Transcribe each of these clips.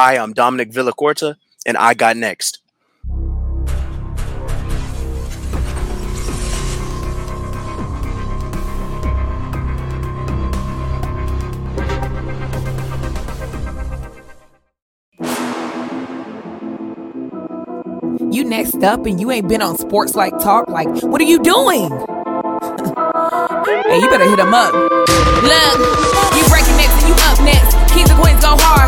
Hi, I'm Dominic Villacorta, and I got next. You next up and you ain't been on sports like talk. Like, what are you doing? hey, you better hit him up. Look, you breaking next and you up next. Kings and queens go hard.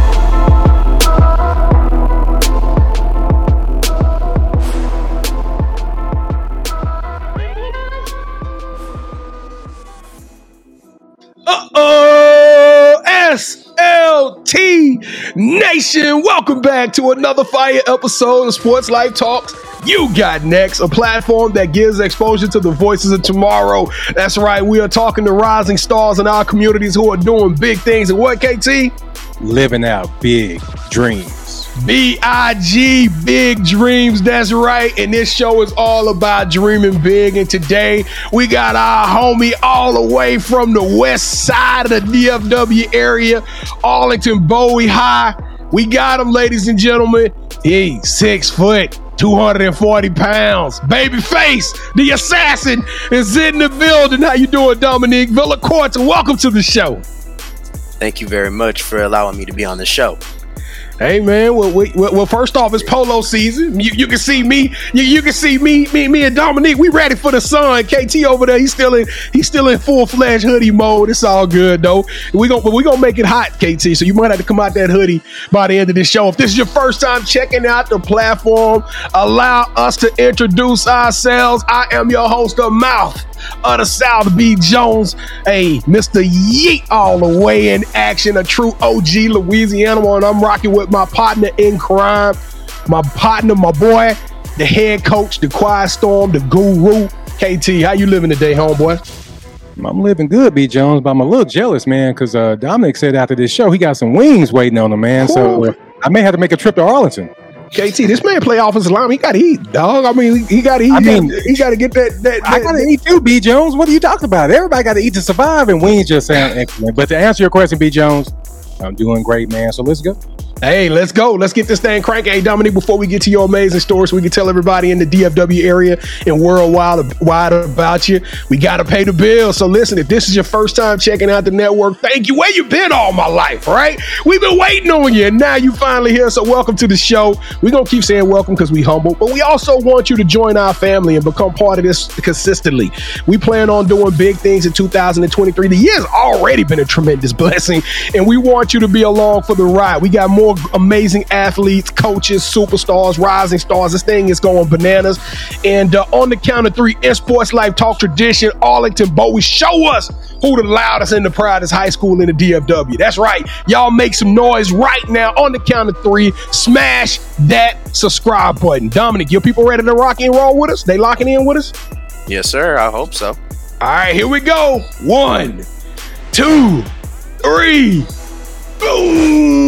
Nation. Welcome back to another fire episode of Sports Life Talks. You got next, a platform that gives exposure to the voices of tomorrow. That's right, we are talking to rising stars in our communities who are doing big things. And what, KT? living out big dreams. B I G, big dreams. That's right. And this show is all about dreaming big. And today we got our homie all the way from the west side of the DFW area, Arlington Bowie High. We got him, ladies and gentlemen. He's six foot. 240 pounds. Babyface, the assassin, is in the building. How you doing, Dominique Villa Villacorta? Welcome to the show. Thank you very much for allowing me to be on the show. Hey man, well, we, well, first off, it's polo season. You, you can see me, you, you can see me, me, me and Dominique. We ready for the sun. KT over there, he's still in, he's still in full fledged hoodie mode. It's all good though. We gonna, we gonna make it hot, KT. So you might have to come out that hoodie by the end of this show. If this is your first time checking out the platform, allow us to introduce ourselves. I am your host of Mouth of the South, B. Jones. Hey, Mr. Yeet, all the way in action, a true OG Louisiana, and I'm rocking with my partner in crime, my partner, my boy, the head coach, the quiet storm, the guru. KT, how you living today, homeboy? I'm living good, B. Jones, but I'm a little jealous, man, because uh, Dominic said after this show he got some wings waiting on him, man. So uh, I may have to make a trip to Arlington. KT, this man play offensive line. He got to eat, dog. I mean, he got to eat. I mean, he got to get that. that, I that- gotta eat too, B. Jones. What are you talking about? Everybody got to eat to survive, and wings just sound excellent. But to answer your question, B. Jones, I'm doing great, man. So let's go. Hey, let's go. Let's get this thing cranking. Hey, Dominique, before we get to your amazing story, so we can tell everybody in the DFW area and worldwide wide about you, we got to pay the bill. So listen, if this is your first time checking out the network, thank you. Where you been all my life, right? We've been waiting on you, and now you finally here. So welcome to the show. We're going to keep saying welcome because we humble, but we also want you to join our family and become part of this consistently. We plan on doing big things in 2023. The year's already been a tremendous blessing, and we want you to be along for the ride. We got more amazing athletes, coaches, superstars, rising stars. This thing is going bananas. And uh, on the count of three, in Sports Life Talk Tradition, Arlington Bowie, show us who the loudest and the proudest high school in the DFW. That's right. Y'all make some noise right now on the count of three. Smash that subscribe button. Dominic, your people ready to rock and roll with us? They locking in with us? Yes, sir. I hope so. All right, here we go. One, two, three. Boom!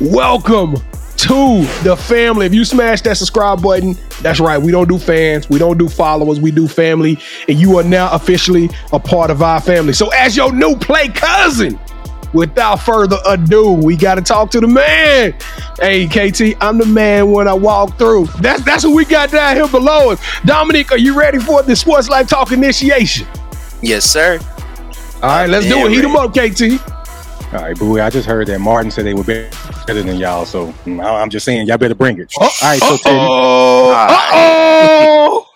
Welcome to the family. If you smash that subscribe button, that's right. We don't do fans, we don't do followers, we do family, and you are now officially a part of our family. So, as your new play cousin, without further ado, we got to talk to the man. Hey, KT, I'm the man when I walk through. That's that's what we got down here below us. Dominic, are you ready for the Sports Life Talk initiation? Yes, sir. All right, let's do it. Heat them up, KT. All right, boo. I just heard that Martin said they were better than y'all, so mm, I'm just saying y'all better bring it. All right, so Teddy. Oh.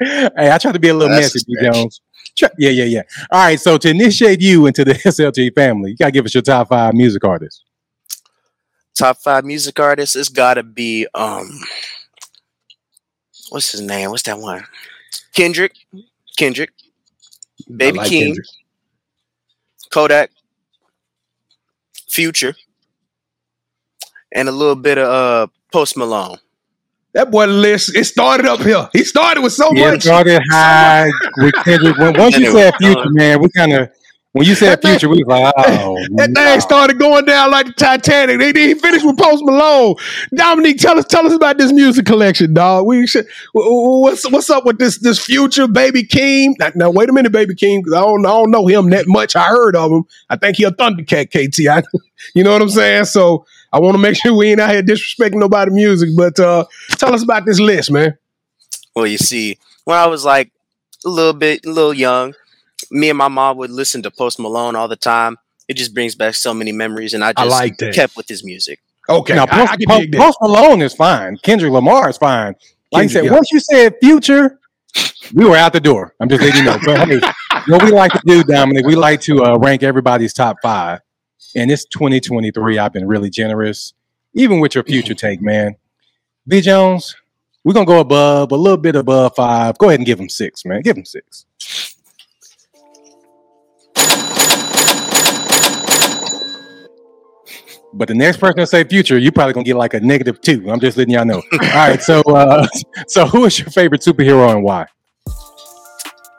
Hey, I tried to be a little That's messy. Jones. Yeah, yeah, yeah. All right, so to initiate you into the SLT family, you gotta give us your top five music artists. Top five music artists. It's got to be um, what's his name? What's that one? Kendrick. Kendrick. Baby like King. Kendrick. Kodak. Future. And a little bit of uh Post Malone. That boy list, it started up here. He started with so Yeah, much. started high with Kendrick. Once you Anyway, said future, man, we kind of when you said That thing- future, we was like, oh, That no. thing started going down like the Titanic. They didn't finish with Post Malone. Dominique, tell us tell us about this music collection, dog. We should, wh- wh- what's what's up with this this future baby King? Now, now, wait a minute, baby King, because I don't I don't know him that much. I heard of him. I think he a Thundercat KT. I, you know what I'm saying? So I want to make sure we ain't out here disrespecting nobody music. But uh tell us about this list, man. Well, you see, when I was like a little bit, a little young, me and my mom would listen to Post Malone all the time. It just brings back so many memories, and I I just like that. kept with his music. Okay, Now, Post, I can Post- Post Malone is fine. Kendrick Lamar is fine. Like Kendrick, I said, yeah. once you said future, we were out the door. I'm just letting you know. But hey, what we like to do, Dominic, we like to uh, rank everybody's top five. And it's 2023. I've been really generous, even with your future take, man. B Jones, we're gonna go above a little bit above five. Go ahead and give him six, man. Give him six. But the next person to say future, you're probably gonna get like a negative two. I'm just letting y'all know. All right, so uh, so who is your favorite superhero and why?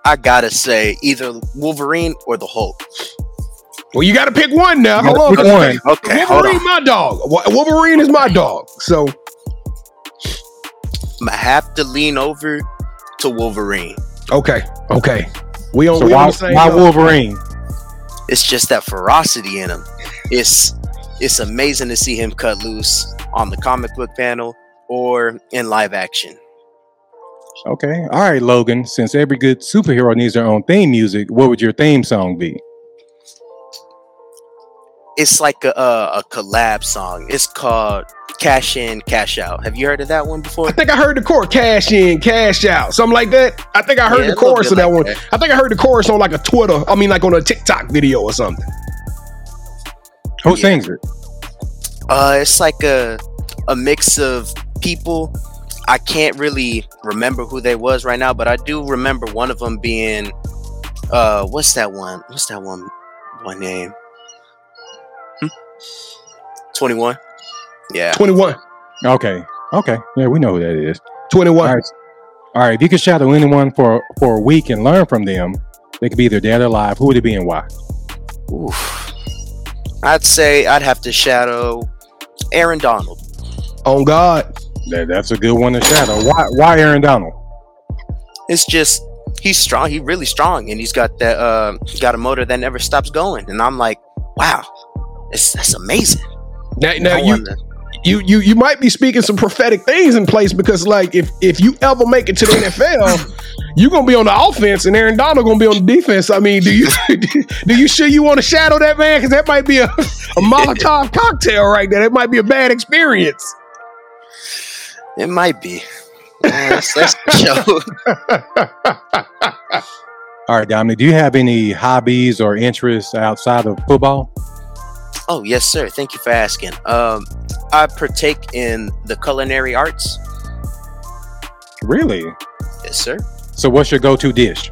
I gotta say, either Wolverine or the Hulk. Well, you got to pick one now. You Hold on. pick one. Okay, hold Wolverine, on. my dog. Wolverine is my dog. So I'm gonna have to lean over to Wolverine. okay, okay. We on So we on why, the same. why. Wolverine? It's just that ferocity in him. It's it's amazing to see him cut loose on the comic book panel or in live action. Okay, all right, Logan. Since every good superhero needs their own theme music, what would your theme song be? It's like a, a, a collab song. It's called Cash In, Cash Out. Have you heard of that one before? I think I heard the chorus cash in, cash out, something like that. I think I heard Yeah, the chorus of that like one. that. I think I heard the chorus on like a Twitter. I mean, like on a TikTok video or something. Who Yeah. sings it? Uh, it's like a a mix of people. I can't really remember who they was right now, but I do remember one of them being, uh, what's that one? What's that one? One name? Twenty one. Yeah. 21. Okay, okay, yeah, we know who that is. 21. All right, all right. If you could shadow anyone for for a week and learn from them, they could be either dead or alive. Who would it be and why? Oof. I'd say I'd have to shadow Aaron Donald. On God. That, that's a good one to shadow. Why? Why Aaron Donald? It's just he's strong. He's really strong, and he's got that. Uh, he's got a motor that never stops going. And I'm like, wow, it's that's amazing. Now, now you, wonder- you you you might be speaking some prophetic things in place because like if if you ever make it to the NFL, you're gonna be on the offense and Aaron Donald gonna be on the defense. I mean, do you do you sure you want to shadow that man? Because that might be a, a Molotov cocktail right there. That might be a bad experience. It might be. Uh, that's, that's. All right, Dominic. Do you have any hobbies or interests outside of football? Oh yes, sir. Thank you for asking. Um, I partake in the culinary arts. Really? Yes, sir. So, what's your go-to dish?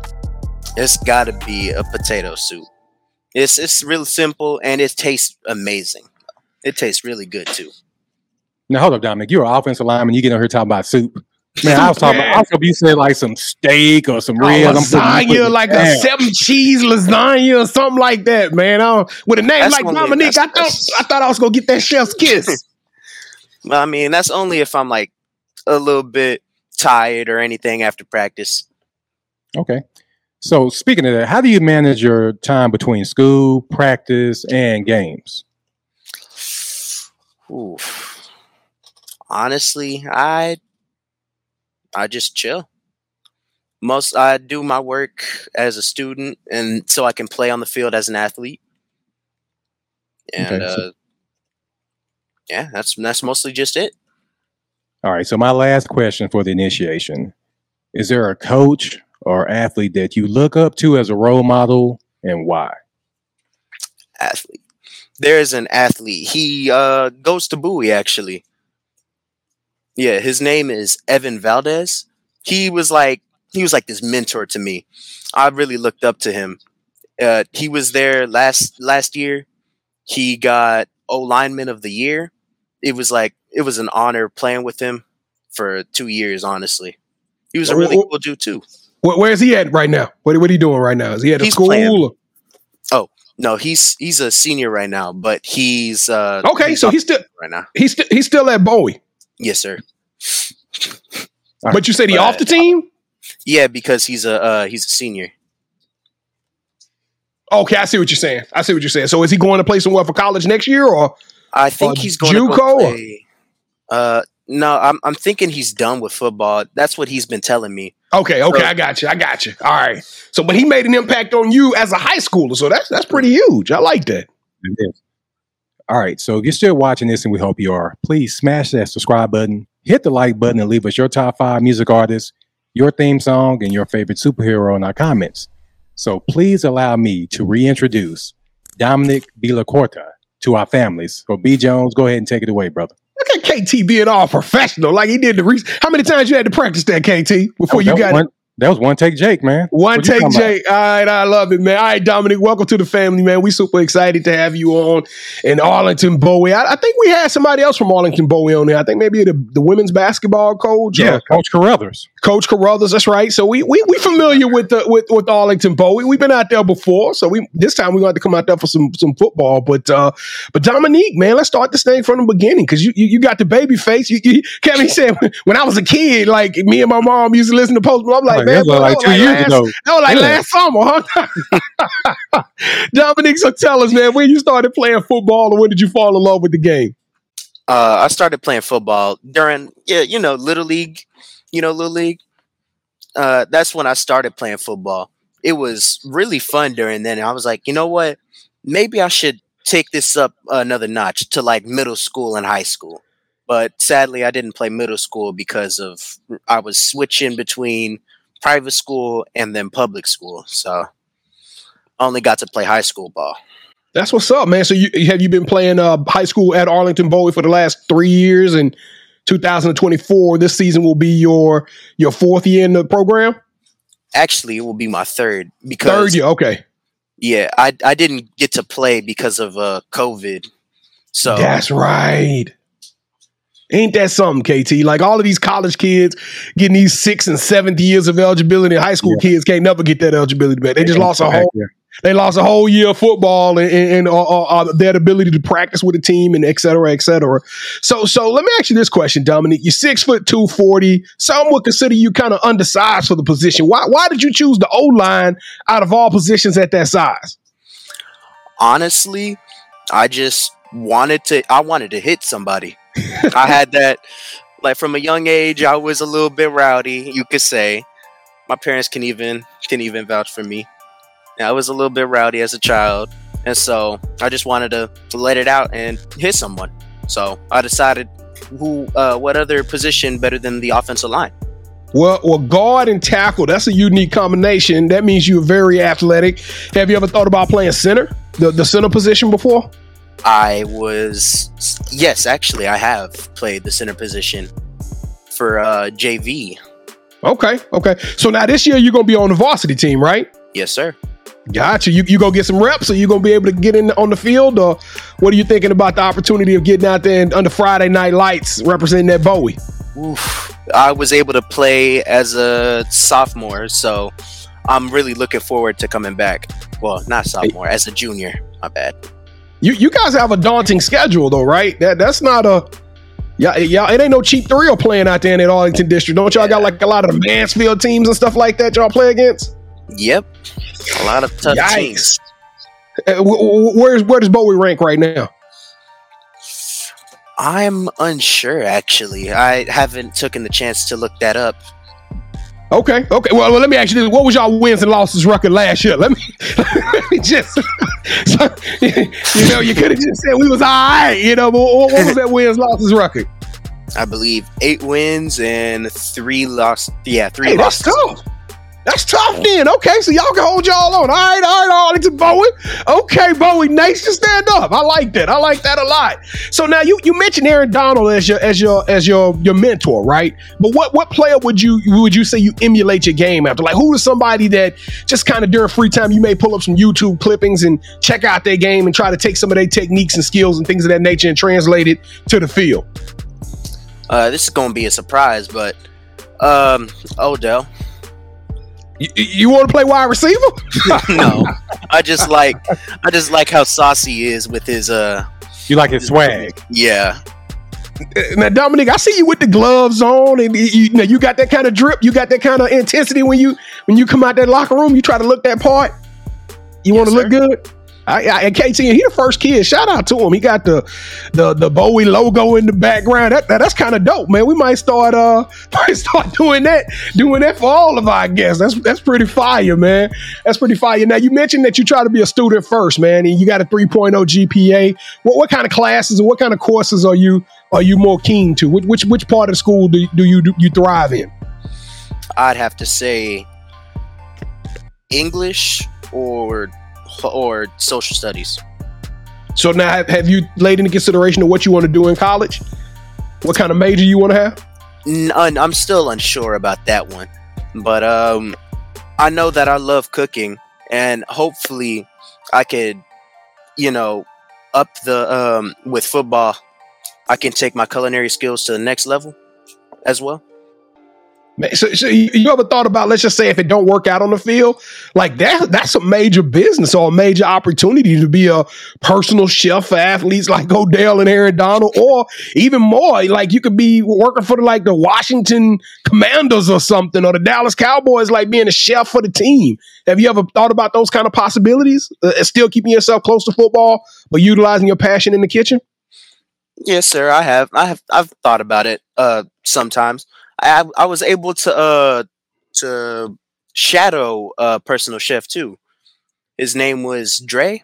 It's got to be a potato soup. It's it's real simple and it tastes amazing. It tastes really good too. Now, hold up, Dominic. You're an offensive lineman. You get on here talking about soup. Man, I was talking. About, I was hoping you said like some steak or some ribs. I'm putting- I'm putting lasagna, it like a seven cheese lasagna or something like that, man. I don't- with a name That's like only- Dominique, I thought I thought I was gonna get that chef's kiss. Well, I mean, that's only if I'm like a little bit tired or anything after practice. Okay. So, speaking of that, how do you manage your time between school, practice, and games? Oof. Honestly, I I just chill. Most I do my work as a student, and so I can play on the field as an athlete. And Okay, so- uh, yeah, that's that's mostly just it. All right. So, my last question for the initiation: Is there a coach or athlete that you look up to as a role model, and why? Athlete. There's an athlete. He uh, goes to Bowie actually. Yeah, his name is Evan Valdez. He was like he was like this mentor to me. I really looked up to him. Uh, he was there last last year. He got O lineman of the year. It was like it was an honor playing with him. for two years. Honestly, he was a really cool dude too. Where, where's he at right now? What what are he doing right now? Is he at a He's school? playing. Oh no, he's he's a senior right now, but he's uh Okay, so he's still right now. he's still he's still at Bowie. Yes, sir. But you said he But- off the team? Yeah, because he's a uh, he's a senior. Okay, I see what you're saying. I see what you're saying. So is he going to play somewhere for college next year or I think he's going to JUCO go play. Uh, no, I'm I'm thinking he's done with football. That's what he's been telling me. Okay, okay, So- I got you. I got you. All right. So but he made an impact on you as a high schooler. So that's that's pretty huge. I like that. It is. All right. So if you're still watching this, and we hope you are, please smash that subscribe button, hit the like button, and leave us your top five music artists, your theme song, and your favorite superhero in our comments. So please allow me to reintroduce Dominic Villacorta to our families. So B Jones, go ahead and take it away, brother. Look at KT being all professional, like he did the re- How many times you had to practice that, KT, before oh, that, you got one, that was one take, Jake, man. One What take, talking about? Jake. All right, I love it, man. All right, Dominic, welcome to the family, man. We super excited to have you on in Arlington Bowie. I, I think we had somebody else from Arlington Bowie on there. I think maybe the, the women's basketball coach. Yeah, Coach Carruthers. Coach Carruthers. That's right. So we we we familiar with the with with Arlington Bowie. We've been out there before. So we this time we're going to come out there for some some football. But uh but Dominique, man, let's start this thing from the beginning because you, you you got the baby face. You, you Kevin said when I was a kid, like me and my mom used to listen to Post. I'm Like, man, that was like two was years last- ago. that was like Yeah. last summer, huh? Dominique, so tell us, man, when you started playing football, and when did you fall in love with the game? Uh, I started playing football during yeah, you know, little league. You know, little league. Uh, that's when I started playing football. It was really fun during then. I was like, you know what? Maybe I should take this up another notch to like middle school and high school. But sadly, I didn't play middle school because of I was switching between private school and then public school. So I only got to play high school ball. That's what's up, man. So you have you been playing uh, high school at Arlington Bowie for the last three years, and 2024 this season will be your your fourth year in the program. Actually, it will be my third because Third year, okay. Yeah, I I didn't get to play because of uh COVID. So That's right. Ain't that something, KT? Like all of these college kids getting these sixth and seventh years of eligibility, high school kids can't never get that eligibility back. They just lost a whole Yeah. they lost a whole year of football and, and, and uh, uh, uh, their ability to practice with the team and et cetera, et cetera. So, so let me ask you this question, Dominic. You're six foot two forty. Some would consider you kind of undersized for the position. Why? Why did you choose the O line out of all positions at that size? honestly, I just wanted to I wanted to hit somebody. I had that like from a young age I was a little bit rowdy, you could say. My parents can even can even vouch for me. I was a little bit rowdy as a child, and so I just wanted to, to let it out and hit someone. So I decided who uh, what other position better than the offensive line. Well, well, guard and tackle, that's a unique combination. That means you're very athletic. Have you ever thought about playing center, the, the center position before? I was yes, actually, I have played the center position for uh, JV. Okay, okay. So now this year you're gonna be on the varsity team, right? Yes, sir. Gotcha. You you gonna get some reps, or you gonna be able to get in on the field, or what are you thinking about the opportunity of getting out there and under Friday night lights representing that Bowie? Oof. I was able to play as a sophomore, so I'm really looking forward to coming back. Well, not sophomore, as a junior. My bad. You you guys have a daunting schedule though, right? That that's not a yeah, yeah, it ain't no cheap thrill playing out there in that Arlington district. Don't y'all got like a lot of the Mansfield teams and stuff like that y'all play against? Yep, a lot of tough teams. Uh, wh- wh- where's where does Bowie rank right now? I'm unsure actually. I haven't taken the chance to look that up. Okay, okay. Well, well, let me ask you this: What was y'all wins and losses record last year? Let me, let me just, so, you know, you could have just said we was all right, you know. But what, what was that wins losses record? I believe eight wins and three lost. Yeah, three Hey, that's tough. That's tough then. Okay, so y'all can hold y'all on. All right, all right, Arlington Bowie. Okay, Bowie Nation, stand up. I like that. I like that a lot. So now you you mentioned Aaron Donald as your as your as your your mentor, right? But what what player would you would you say you emulate your game after? Like who is somebody that just kind of during free time you may pull up some YouTube clippings and check out their game and try to take some of their techniques and skills and things of that nature and translate it to the field? Uh, this is gonna be a surprise, but um, Odell. You, you want to play wide receiver? no, I just like I just like how saucy he is with his uh. You like his swag? Yeah, now, Dominic, I see you with the gloves on, and you, you, know, you got that kind of drip, you got that kind of intensity when you when you come out that locker room. You try to look that part. You want to look good. I, I, and KT, he the first kid. Shout out to him. He got the the the Bowie logo in the background. That, that that's kind of dope, man. We might start uh might start doing that, doing that for all of our guests. That's that's pretty fire, man. That's pretty fire. Now you mentioned that you try to be a student first, man, and you got a 3.0 GPA. What what kind of classes and what kind of courses are you are you more keen to? Which which, which part of the school do, do you do you thrive in? I'd have to say English or or social studies. So now, have, have you laid into consideration of what you want to do in college? What kind of major you want to have? N- I'm still unsure about that one, but um, I know that I love cooking, and hopefully, I could, you know, up the um with football. I can take my culinary skills to the next level as well. So, so, you ever thought about let's just say if it don't work out on the field like that that's a major business or a major opportunity to be a personal chef for athletes like Odell and Aaron Donald or even more like you could be working for the, like the Washington Commanders or something or the Dallas Cowboys like being a chef for the team. Have you ever thought about those kind of possibilities uh, still keeping yourself close to football but utilizing your passion in the kitchen? Yes sir I have. I have I've thought about it uh sometimes I I was able to uh to shadow a personal chef too. His name was Dre.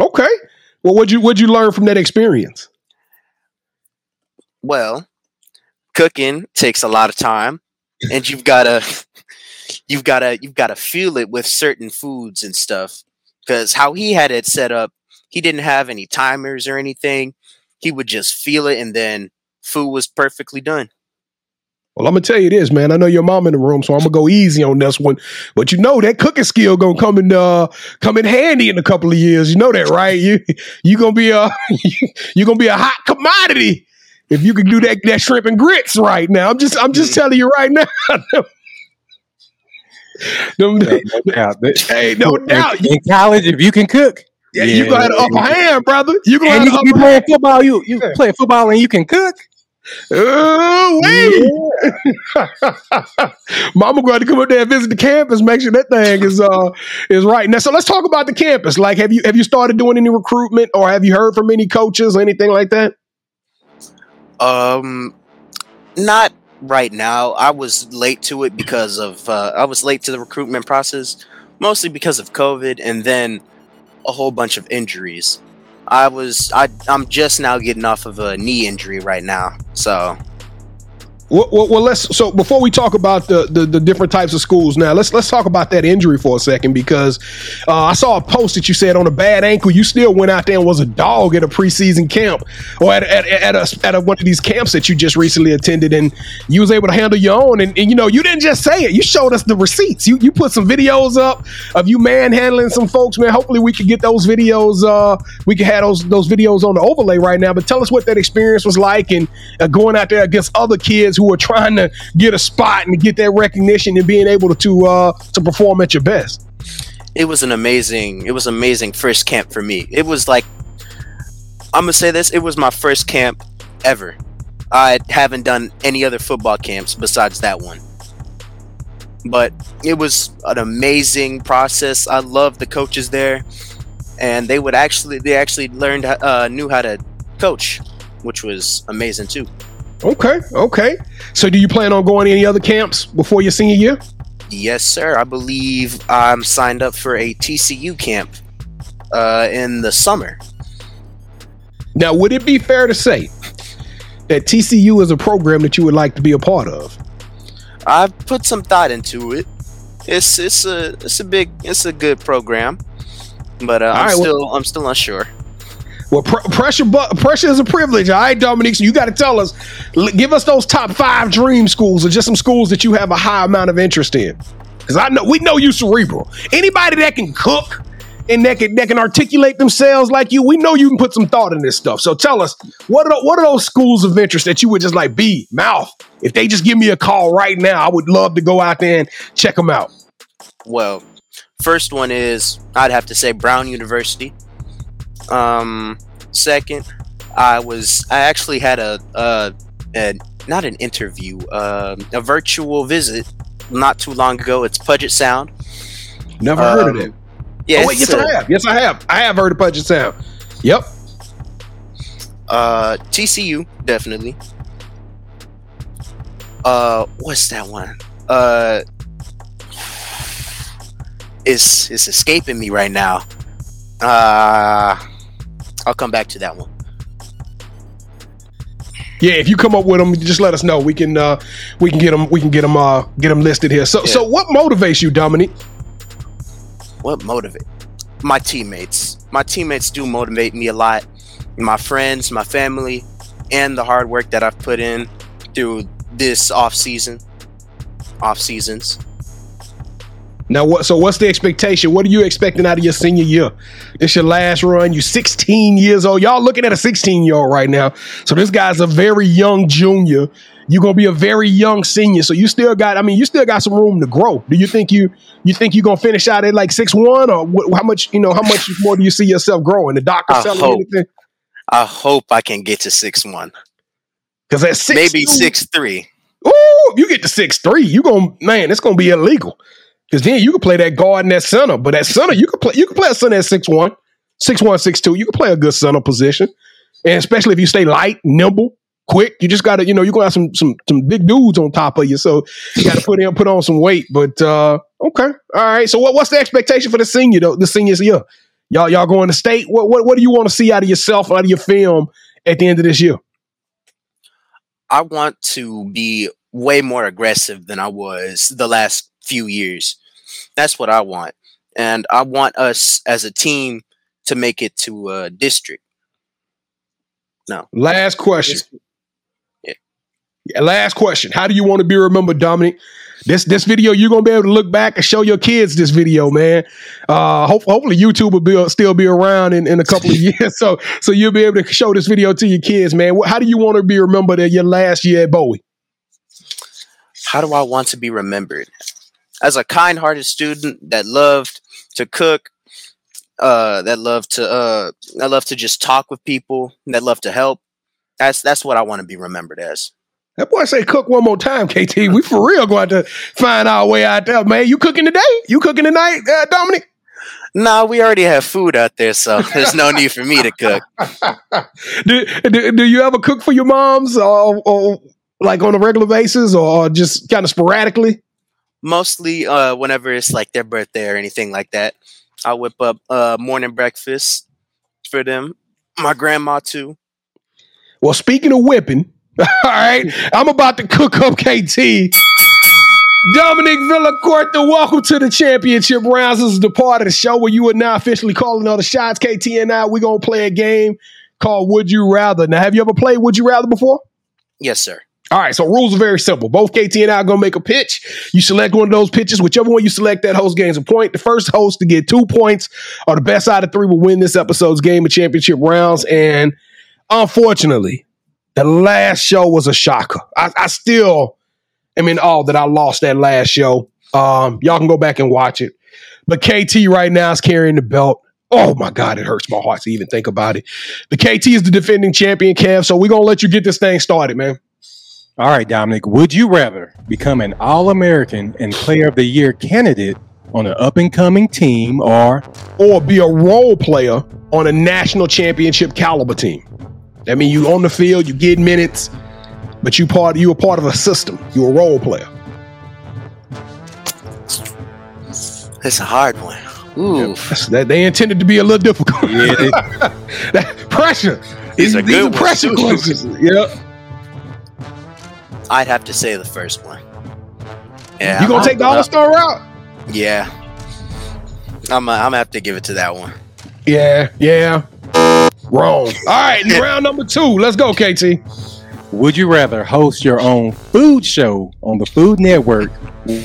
Okay. Well, what'd you what'd you learn from that experience? Well, cooking takes a lot of time, and you've gotta you've gotta you've gotta feel it with certain foods and stuff. Because how he had it set up, he didn't have any timers or anything. He would just feel it, and then food was perfectly done. Well, I'm gonna tell you this, man. I know your mom in the room, so I'm gonna go easy on this one. But you know that cooking skill gonna come in uh come in handy in a couple of years. You know that, right? You you gonna be a you gonna be a hot commodity if you can do that that shrimp and grits right now. I'm just I'm just telling you right now. no, no doubt. Hey, no doubt. In college, if you can cook, yeah, yeah you gonna have an upper hand, brother. You gonna and have you playing football. You you yeah. play football and you can cook. Oh, wait. Mama going to come up there and visit the campus, make sure that thing is uh is right. Now, so let's talk about the campus. Like, have you have you started doing any recruitment or have you heard from any coaches or anything like that? Um not right now. I was late to it because of uh, I was late to the recruitment process, mostly because of COVID and then a whole bunch of injuries. I was I I'm just now getting off of a knee injury right now. So well, well, let's. So before we talk about the, the, the different types of schools, now let's let's talk about that injury for a second because uh, I saw a post that you said on a bad ankle, you still went out there and was a dog at a preseason camp or at at, at, a, at a, one of these camps that you just recently attended, and you was able to handle your own. And, and, you know, you didn't just say it; you showed us the receipts. You you put some videos up of you manhandling some folks, man. Hopefully, we could get those videos. Uh, we could have those those videos on the overlay right now. But tell us what that experience was like and uh, going out there against other kids who are trying to get a spot and get that recognition and being able to uh, to perform at your best. It was an amazing. It was amazing first camp for me. It was like I'm gonna say this. It was my first camp ever. I haven't done any other football camps besides that one. But it was an amazing process. I loved the coaches there, and they would actually they actually learned uh, knew how to coach, which was amazing too. Okay, okay. So, do you plan on going to any other camps before your senior year? Yes, sir. I believe I'm signed up for a TCU camp uh, in the summer. Now, would it be fair to say that TCU is a program that you would like to be a part of? I've put some thought into it. It's it's a it's a big it's a good program, but uh, I'm right, still well, I'm still unsure. Well, pr- pressure, bu- pressure is a privilege. All right, Dominique. So you got to tell us, l- give us those top five dream schools, or just some schools that you have a high amount of interest in. Because I know we know you cerebral. Anybody that can cook and that can that can articulate themselves like you. We know you can put some thought in this stuff. So tell us what are what are those schools of interest that you would just like be mouth? If they just give me a call right now, I would love to go out there and check them out. Well, first one is I'd have to say Brown University. Um, second, I was I actually had a uh a, not an interview, um, a virtual visit not too long ago. It's Puget Sound. Never heard of Um, it. Yeah, oh wait, yes I have. Yes I have. I have heard of Puget Sound. Yep. Uh, TCU definitely. Uh, what's that one? Uh, it's it's escaping me right now. Uh, I'll come back to that one. Yeah, if you come up with them, just let us know. We can uh we can get them we can get them uh get them listed here. So so what motivates you, Dominic? What motivate? My teammates. My teammates do motivate me a lot. My friends, my family, and the hard work that I've put in through this off season, off seasons. Now what so what's the expectation? What are you expecting out of your senior year? It's your last run. You 16 years old. Y'all looking at a 16 year old right now. So this guy's a very young junior. You're gonna be a very young senior. So you still got, I mean, you still got some room to grow. Do you think you you think you're gonna finish out at like six one or wh- how much, you know, how much more do you see yourself growing? The doctor I selling hope. anything? I hope I can get to six one, Because at six maybe six three. Ooh, if you get to six three, you gonna man, it's gonna be illegal. Because then you can play that guard and that center, but at center you can play you can play a center at six one, six one, six two. You can play a good center position, and especially if you stay light, nimble, quick. You just gotta you know you gonna have some some some big dudes on top of you, so you got to put in put on some weight. But uh okay, all right. So what, what's the expectation for the senior though? The seniors year, y'all y'all going to state. What what what do you want to see out of yourself out of your film at the end of this year? I want to be way more aggressive than I was the last few years. That's what I want. And I want us as a team to make it to a district. Now, last question. Yeah. Yeah, last question. How do you want to be remembered, Dominic? This this video, you're gonna be able to look back and show your kids this video, man. Uh, hope, hopefully YouTube will be still be around in, in a couple of years, so so you'll be able to show this video to your kids, man. How do you want to be remembered at your last year at Bowie? How do I want to be remembered? As a kind hearted student that loved to cook, uh, that loved to uh that loved to just talk with people, that loved to help. That's that's what I want to be remembered as. That boy say cook one more time, KT. We for real going to find our way out there, man. You cooking today? You cooking tonight, uh, Dominic? Nah, we already have food out there, so there's no need for me to cook. do, do, do you ever cook for your moms or, or like on a regular basis or just kind of sporadically? Mostly uh whenever it's like their birthday or anything like that. I whip up uh morning breakfast for them. My grandma too. Well, speaking of whipping, all right, I'm about to cook up KT. Dominic Villacorta, welcome to the championship rounds. This is the part of the show where you are now officially calling all the shots. KT and I, we're going to play a game called Would You Rather. Now, have you ever played Would You Rather before? Yes, sir. All right, so rules are very simple. Both KT and I are to make a pitch. You select one of those pitches. Whichever one you select, that host gains a point. The first host to get two points or the best out of three will win this episode's game of championship rounds. And unfortunately, the last show was a shocker. I, I still am in awe that I lost that last show. Um, y'all can go back and watch it. But KT right now is carrying the belt. Oh my God, it hurts my heart to even think about it. The KT is the defending champion, Kev. So we're gonna let you get this thing started, man. All right, Dominic, would you rather become an All American and Player of the Year candidate on an up and coming team or or be a role player on a national championship caliber team. That means you on the field, you get minutes, but you part you a part of a system. You're a role player. It's a hard one. Ooh. That's- That they intended to be a little difficult. Yeah, that pressure. These are good are pressure questions. Yep. I'd have to say the first one. Yeah. You gonna I'm- take the All Star route? Yeah. I'm uh, I'm gonna have to give it to that one. Yeah, yeah. Wrong. All right, round number two. Let's go, KT. Would you rather host your own food show on the Food Network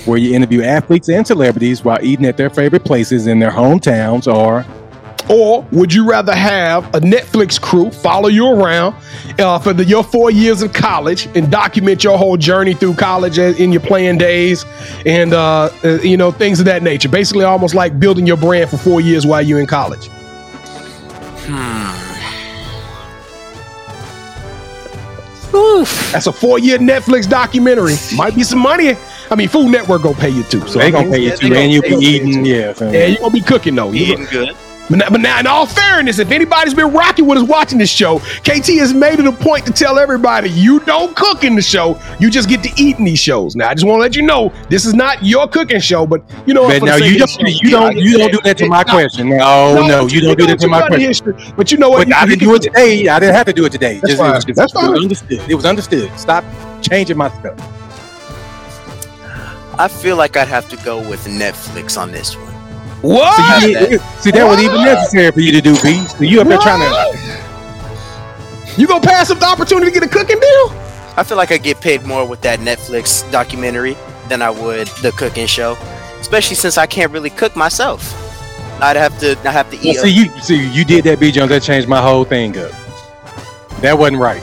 where you interview athletes and celebrities while eating at their favorite places in their hometowns, or Or would you rather have a Netflix crew follow you around uh, for the, your four years of college and document your whole journey through college in your playing days and uh, uh, you know things of that nature? Basically, almost like building your brand for four years while you're in college. Hmm. Oof. That's a four-year Netflix documentary. Might be some money. I mean, Food Network gonna pay you too. So they gonna pay you too, and you they be eating, yeah. so- Yeah, you're gonna be cooking though. You Eating good. But now, but now, in all fairness, if anybody's been rocking with us watching this show, KT has made it a point to tell everybody you don't cook in the show. You just get to eat in these shows. Now, I just want to let you know this is not your cooking show, but you know. But for the no, you don't, show, you don't, you don't do that to my no, question. No, no, you don't do that to my question. history, But you know what? But I You- didn't do it can- today. I didn't have to do it today. That's Just, it was fine. just- That's It was understood. It was understood. Stop changing my stuff. I feel like I'd have to go with Netflix on this one. What? See, you- that. see, that wasn't even necessary for you to do, B. So you up there trying to. You gonna pass up the opportunity to get a cooking deal? I feel like I get paid more with that Netflix documentary than I would the cooking show, especially since I can't really cook myself. I'd have to. I have to Well, eat. see, you see, you did that, B. Jones. That changed my whole thing up. That wasn't right.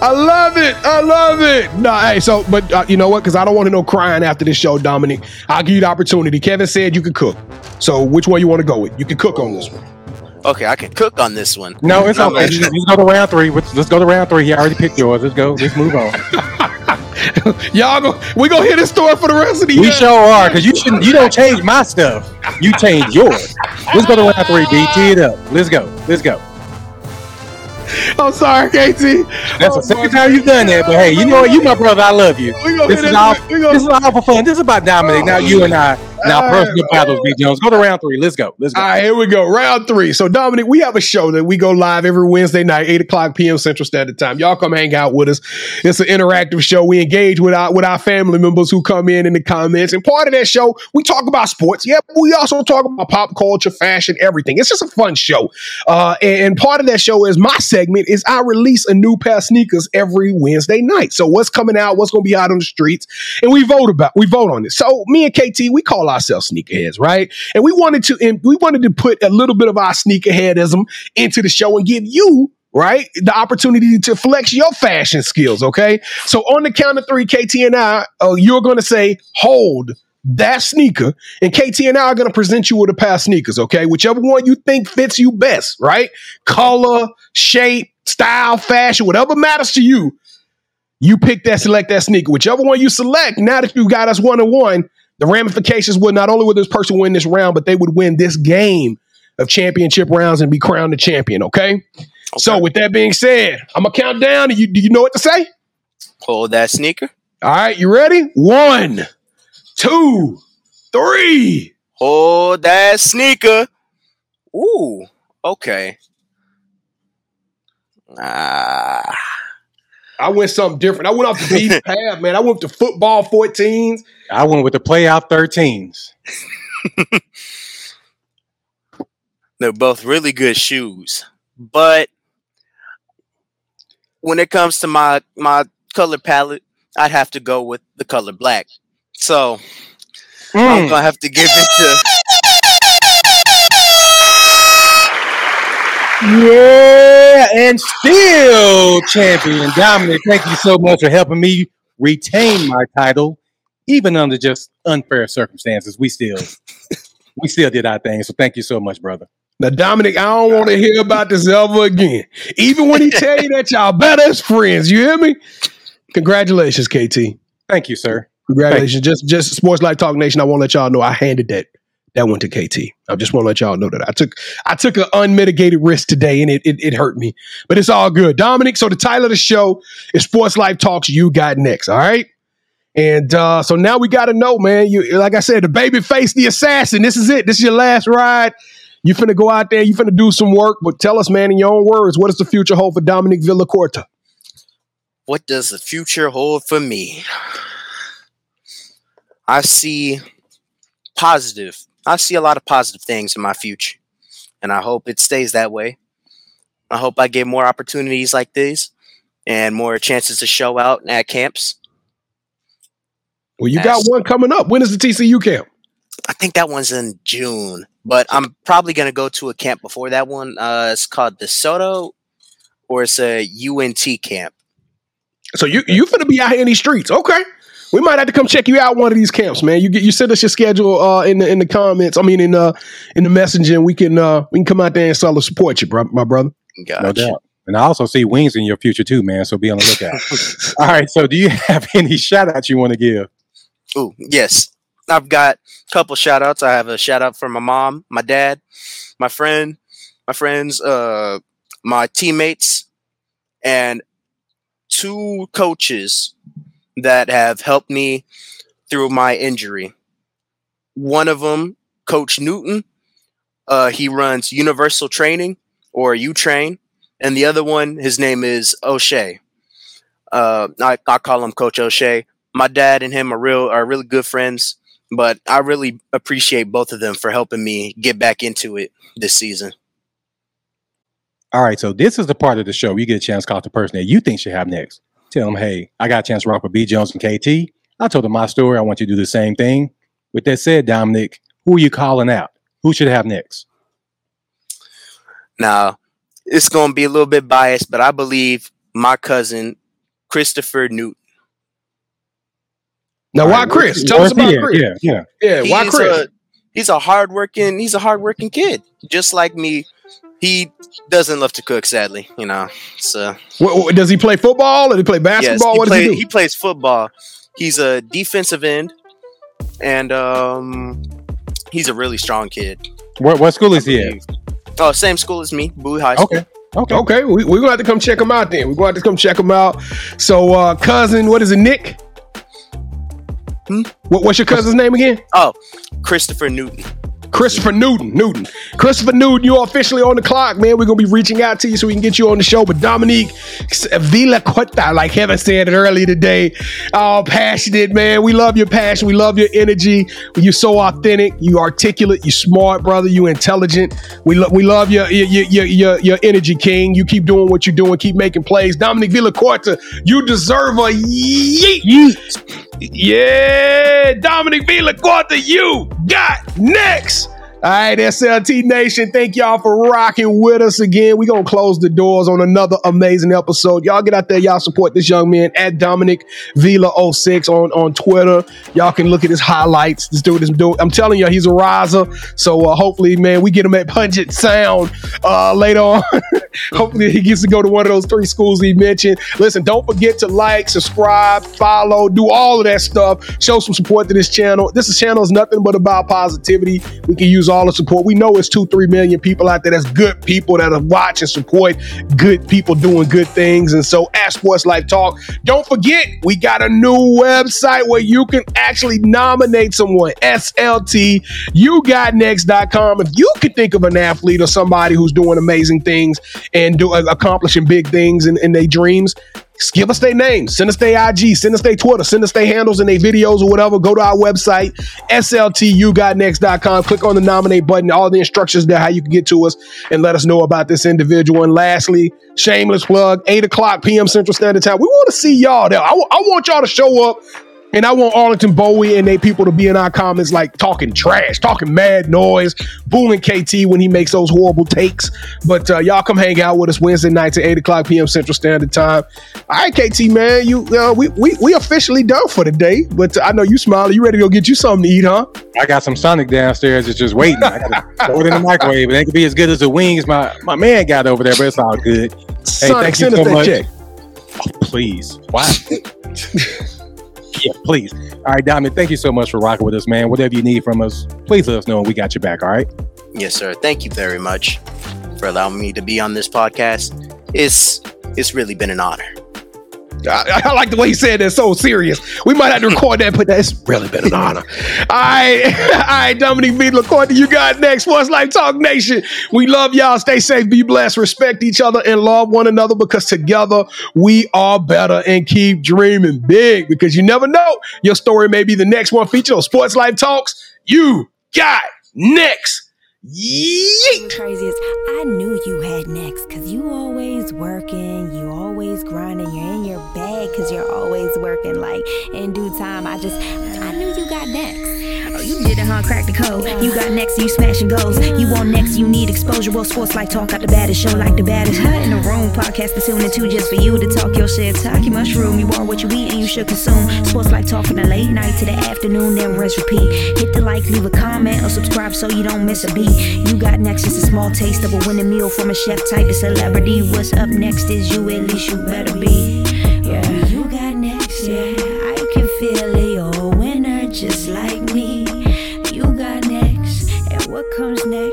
I love it. I love it. No, hey, so, but uh, you know what? Because I don't want to know crying after this show, Dominic. I'll give you the opportunity. Kevin said you could cook. So, which one you want to go with? You can cook on this one. okay, I can cook on this one. No, it's No, okay. man. Let's go to round three. Let's, let's go to round three. He already picked yours. Let's go. Let's move on. Y'all go. We gonna hit this story for the rest of the We year. sure are, because you shouldn't. You don't change my stuff. You change yours. Let's go to round three. B. Tee it up. Let's go. Let's go. I'm sorry, KT. That's Oh, the second time you've done that. But hey, you know what? You my brother. I love you. This is all. We This is all for fun. This is about Dominic. Now you and I. Now personal battles. B. Jones. Go to round three. Let's go. Let's go. All right, here we go. Round three. So, Dominic, we have a show that we go live every Wednesday night, 8 o'clock p.m. Central Standard Time. Y'all come hang out with us. It's an interactive show. We engage with our with our family members who come in in the comments. And part of that show, we talk about sports. Yeah, but we also talk about pop culture, fashion, everything. It's just a fun show. Uh, and, and part of that show is my segment is I release a new pair of sneakers every Wednesday night. So what's coming out, what's going to be out on the streets, and we vote about we vote on it. So me and KT, we call ourselves sneakerheads, right? And we wanted to we wanted to put a little bit of our sneakerheadism into the show and give you right the opportunity to flex your fashion skills. Okay, so on the count of three, KT and I, uh, you're going to say hold. That sneaker, and KT and I are going to present you with a pair of sneakers, okay? Whichever one you think fits you best, right? Color, shape, style, fashion, whatever matters to you, you pick that, select that sneaker. Whichever one you select, now that you got us one on one, the ramifications would not only would this person win this round, but they would win this game of championship rounds and be crowned the champion. Okay. So with that being said, I'm gonna count down. You do you know what to say? Hold that sneaker. All right, you ready? One, two, three. Hold that sneaker. Ooh. Okay. Ah. I went something different. I went off the beat path, man. I went to football 14s. I went with the playoff 13s. They're both really good shoes, but when it comes to my my color palette, I'd have to go with the color black. So I'm Mm. gonna have to give it to. Yeah, and still champion Dominic. Thank you so much for helping me retain my title, even under just unfair circumstances. We still, we still did our thing. So thank you so much, brother. Now, Dominic, I don't want to hear about this ever again. Even when he tell you that y'all better as friends, you hear me? Congratulations, KT. Thank you, sir. Congratulations. Just just Sports Life Talk Nation. I want to let y'all know I handed that that went to KT. I just want to let y'all know that I took I took an unmitigated risk today and it, it it hurt me. But it's all good. Dominic, so the title of the show is Sports Life Talks You Got Next. All right. And uh, so now we got to know, man. You like I said, the baby face, the assassin. This is it. This is your last ride. You finna go out there. You finna do some work. But tell us, man, in your own words, what does the future hold for Dominic Villacorta? What does the future hold for me? I see positive. I see a lot of positive things in my future, and I hope it stays that way. I hope I get more opportunities like these and more chances to show out at camps. Well, you got one coming up. When is the TCU camp? I think that one's in June, but I'm probably going to go to a camp before that one. Uh, it's called DeSoto, or it's a UNT camp. So you you finna be out here in these streets? Okay, we might have to come check you out one of these camps, man. You get you send us your schedule uh, in the in the comments. I mean in uh in the messenger, and we can uh we can come out there and sell support you, bro, my brother. Gotcha. No doubt. And I also see wings in your future too, man. So be on the lookout. All right. So do you have any shout outs you want to give? Oh, yes. I've got a couple shout outs. I have a shout out for my mom, my dad, my friend, my friends, uh, my teammates, and two coaches that have helped me through my injury. One of them, Coach Newton, uh, he runs Universal Training or U Train, and the other one, his name is O'Shea. Uh, I, I call him Coach O'Shea. My dad and him are real are really good friends, but I really appreciate both of them for helping me get back into it this season. All right. So this is the part of the show you get a chance to call the person that you think should have next. Tell them, hey, I got a chance to rock with B Jones and KT. I told them my story. I want you to do the same thing. With that said, Dominic, who are you calling out? Who should have next? Now, it's going to be a little bit biased, but I believe my cousin Christopher Newton. Now, why Chris? Tell us about yeah, Chris. Yeah, yeah. Yeah, why Chris? A, he's a hardworking. He's a hardworking kid, just like me. He doesn't love to cook, sadly. You know, so What- what- does he play football or does he play yes, basketball? he, what does he do? he plays football. He's a defensive end, and um, he's a really strong kid. What, what school is he at? Oh, same school as me, Bowie High School. Okay. Okay. Okay, we, we're gonna have to come check him out then. We're gonna have to come check him out. So, uh, cousin, what is it, Nick? Hmm? What, what's your cousin's name again? Oh, Christopher Newton. Christopher Newton. Newton. Christopher Newton, you're officially on the clock, man. We're gonna be reaching out to you so we can get you on the show. But Dominique Villa like Heaven said it earlier today, oh, passionate, man. We love your passion. We love your energy. You're so authentic. You articulate. You smart, brother. You intelligent. We love we love your your, your your your energy, King. You keep doing what you're doing. Keep making plays. Dominic Villacorta, you deserve a yeet. Yeah, Dominic Villacorta, you got next. All right, SLT Nation, thank y'all for rocking with us again. We're going to close the doors on another amazing episode. Y'all get out there, y'all support this young man at Dominic Vila06 on, on Twitter. Y'all can look at his highlights. This dude is doing, I'm telling you, he's a riser. So uh, hopefully, man, we get him at Pungent Sound uh, later on. hopefully, he gets to go to one of those three schools he mentioned. Listen, don't forget to like, subscribe, follow, do all of that stuff. Show some support to this channel. This channel is nothing but about positivity. We can use all the support. We know it's two, three million people out there. That's good people that are watch and support good people doing good things. And so, at Sports Life Talk, don't forget we got a new website where you can actually nominate someone. SLT, SLTUGotNext.com. If you could think of an athlete or somebody who's doing amazing things and do, accomplishing big things in, in their dreams, give us their names, send us their IG, send us their Twitter, send us their handles and their videos or whatever. Go to our website, sltugotnext.com. Click on the nominate button, all the instructions there, how you can get to us and let us know about this individual. And lastly, shameless plug, 8 o'clock p.m. Central Standard Time. We want to see y'all there. I, w- I want y'all to show up. And I want Arlington Bowie and they people to be in our comments like talking trash, talking mad noise, booing KT when he makes those horrible takes. But uh, y'all come hang out with us Wednesday nights at 8 o'clock p.m. Central Standard Time. All right, KT, man, you uh, we, we we officially done for the day. But uh, I know you smiling. You ready to go get you something to eat, huh? I got some Sonic downstairs. It's just waiting. I gotta throw it in the microwave. And it ain't gonna be as good as the wings my, my man got over there, but it's all good. Sonic, thank you so much. check. Oh, please. Why? yeah, please. All right, Diamond, thank you so much for rocking with us, man. Whatever you need from us, please let us know and we got your back, all right? Yes, sir. Thank you very much for allowing me to be on this podcast. It's it's really been an honor. I, I like the way he said that so serious. We might have to record that, but that's really been an honor. All right, all right, Dominic Villacorta, you got next. Sports Life Talk Nation. We love y'all. Stay safe, be blessed, respect each other, and love one another because together we are better and keep dreaming big because you never know. Your story may be the next one featured on Sports Life Talks. You got next. Yeet. crazy is I knew you had next because you always working, you always grinding, you're in your bag because you're always working. Like in due time, I just I knew you got next. You did it, huh? Crack the code. You got next, you smashing goals. You want next, you need exposure. Well, sports like talk out the baddest show like the baddest. Hut in the room, podcast to tune into just for you to talk your shit. Talk your mushroom. You are what you eat and you should consume. Sports like talk from the late night to the afternoon, then rest repeat. Hit the like, leave a comment, or subscribe so you don't miss a beat. You got next, just a small taste of a winning meal from a chef type of celebrity. What's up next is you, at least you better be. Comes next?